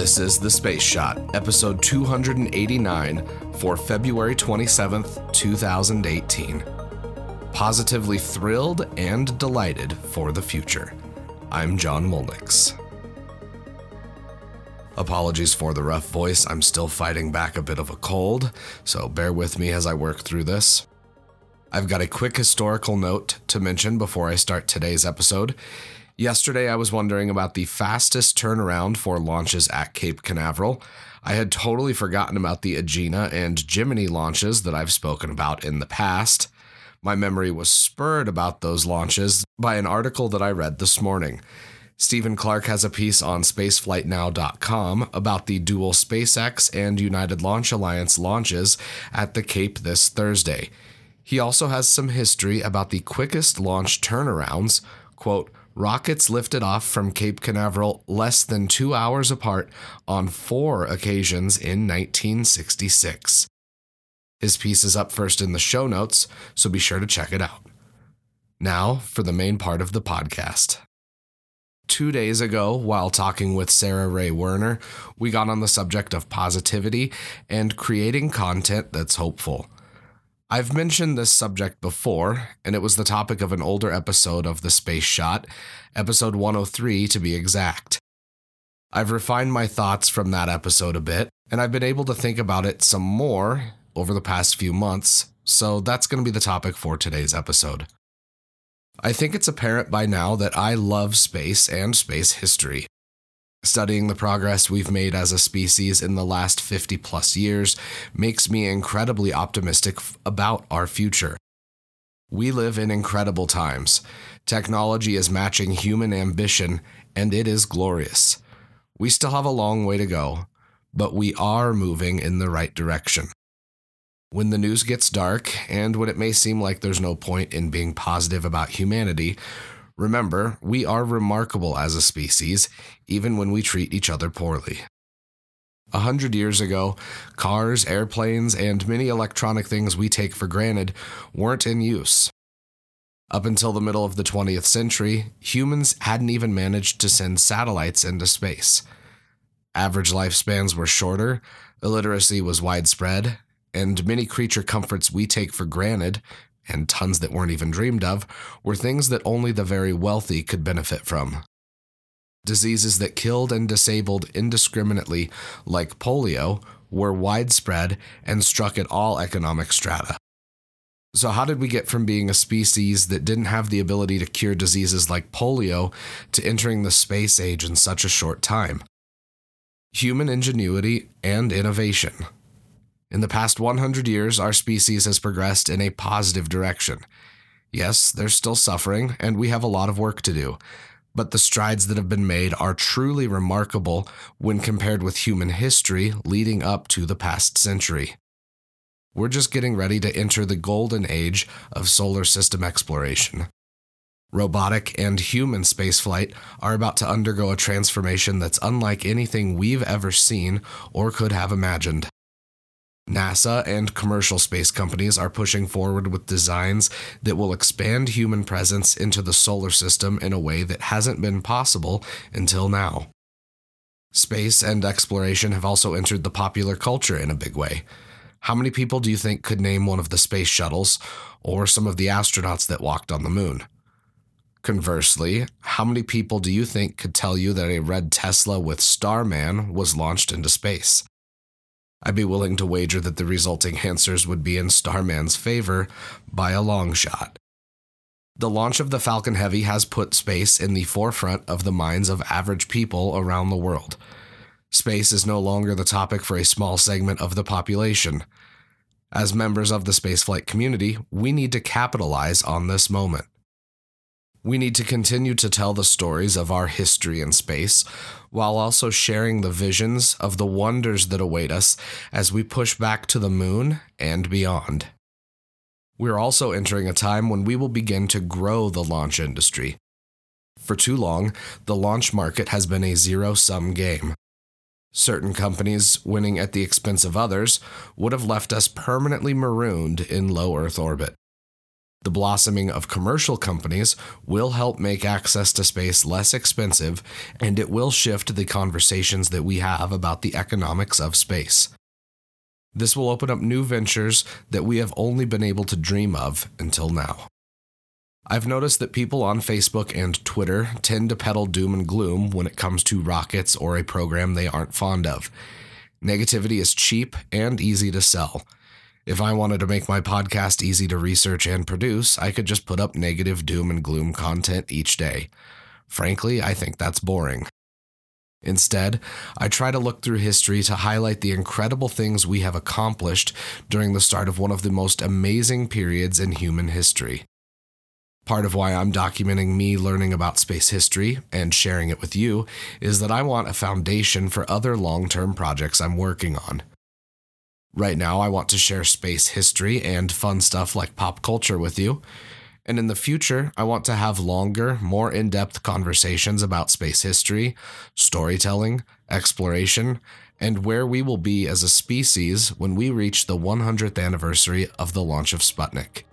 This is The Space Shot, episode 289 for February 27th, 2018. Positively thrilled and delighted for the future. I'm John Mulnix. Apologies for the rough voice, I'm still fighting back a bit of a cold, so bear with me as I work through this. I've got a quick historical note to mention before I start today's episode. Yesterday, I was wondering about the fastest turnaround for launches at Cape Canaveral. I had totally forgotten about the Agena and Gemini launches that I've spoken about in the past. My memory was spurred about those launches by an article that I read this morning. Stephen Clark has a piece on spaceflightnow.com about the dual SpaceX and United Launch Alliance launches at the Cape this Thursday. He also has some history about the quickest launch turnarounds. Quote, rockets lifted off from Cape Canaveral less than two hours apart on four occasions in 1966. His piece is up first in the show notes, so be sure to check it out. Now for the main part of the podcast. Two days ago, while talking with Sarah Ray Werner, we got on the subject of positivity and creating content that's hopeful. I've mentioned this subject before, and it was the topic of an older episode of The Space Shot, episode 103 to be exact. I've refined my thoughts from that episode a bit, and I've been able to think about it some more over the past few months, so that's going to be the topic for today's episode. I think it's apparent by now that I love space and space history. Studying the progress we've made as a species in the last 50 plus years makes me incredibly optimistic about our future. We live in incredible times. Technology is matching human ambition, and it is glorious. We still have a long way to go, but we are moving in the right direction. When the news gets dark, and when it may seem like there's no point in being positive about humanity, Remember, we are remarkable as a species, even when we treat each other poorly. A hundred years ago, cars, airplanes, and many electronic things we take for granted weren't in use. Up until the middle of the 20th century, humans hadn't even managed to send satellites into space. Average lifespans were shorter, illiteracy was widespread, and many creature comforts we take for granted and tons that weren't even dreamed of, were things that only the very wealthy could benefit from. Diseases that killed and disabled indiscriminately, like polio, were widespread and struck at all economic strata. So, how did we get from being a species that didn't have the ability to cure diseases like polio to entering the space age in such a short time? Human ingenuity and innovation. In the past 100 years, our species has progressed in a positive direction. Yes, there's still suffering, and we have a lot of work to do, but the strides that have been made are truly remarkable when compared with human history leading up to the past century. We're just getting ready to enter the golden age of solar system exploration. Robotic and human spaceflight are about to undergo a transformation that's unlike anything we've ever seen or could have imagined. NASA and commercial space companies are pushing forward with designs that will expand human presence into the solar system in a way that hasn't been possible until now. Space and exploration have also entered the popular culture in a big way. How many people do you think could name one of the space shuttles or some of the astronauts that walked on the moon? Conversely, how many people do you think could tell you that a red Tesla with Starman was launched into space? I'd be willing to wager that the resulting answers would be in Starman's favor by a long shot. The launch of the Falcon Heavy has put space in the forefront of the minds of average people around the world. Space is no longer the topic for a small segment of the population. As members of the spaceflight community, we need to capitalize on this moment. We need to continue to tell the stories of our history in space while also sharing the visions of the wonders that await us as we push back to the moon and beyond. We're also entering a time when we will begin to grow the launch industry. For too long, the launch market has been a zero sum game. Certain companies winning at the expense of others would have left us permanently marooned in low Earth orbit. The blossoming of commercial companies will help make access to space less expensive, and it will shift the conversations that we have about the economics of space. This will open up new ventures that we have only been able to dream of until now. I've noticed that people on Facebook and Twitter tend to peddle doom and gloom when it comes to rockets or a program they aren't fond of. Negativity is cheap and easy to sell. If I wanted to make my podcast easy to research and produce, I could just put up negative doom and gloom content each day. Frankly, I think that's boring. Instead, I try to look through history to highlight the incredible things we have accomplished during the start of one of the most amazing periods in human history. Part of why I'm documenting me learning about space history and sharing it with you is that I want a foundation for other long term projects I'm working on. Right now, I want to share space history and fun stuff like pop culture with you. And in the future, I want to have longer, more in depth conversations about space history, storytelling, exploration, and where we will be as a species when we reach the 100th anniversary of the launch of Sputnik.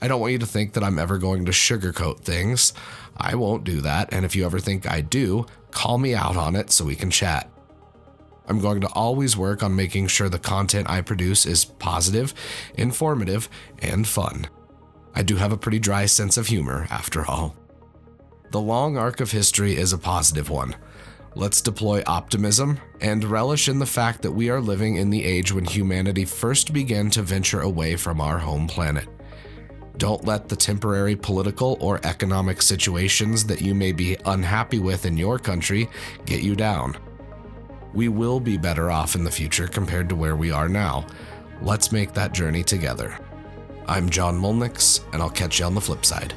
I don't want you to think that I'm ever going to sugarcoat things. I won't do that, and if you ever think I do, call me out on it so we can chat. I'm going to always work on making sure the content I produce is positive, informative, and fun. I do have a pretty dry sense of humor, after all. The long arc of history is a positive one. Let's deploy optimism and relish in the fact that we are living in the age when humanity first began to venture away from our home planet. Don't let the temporary political or economic situations that you may be unhappy with in your country get you down we will be better off in the future compared to where we are now. Let's make that journey together. I'm John Mulnix, and I'll catch you on the flip side.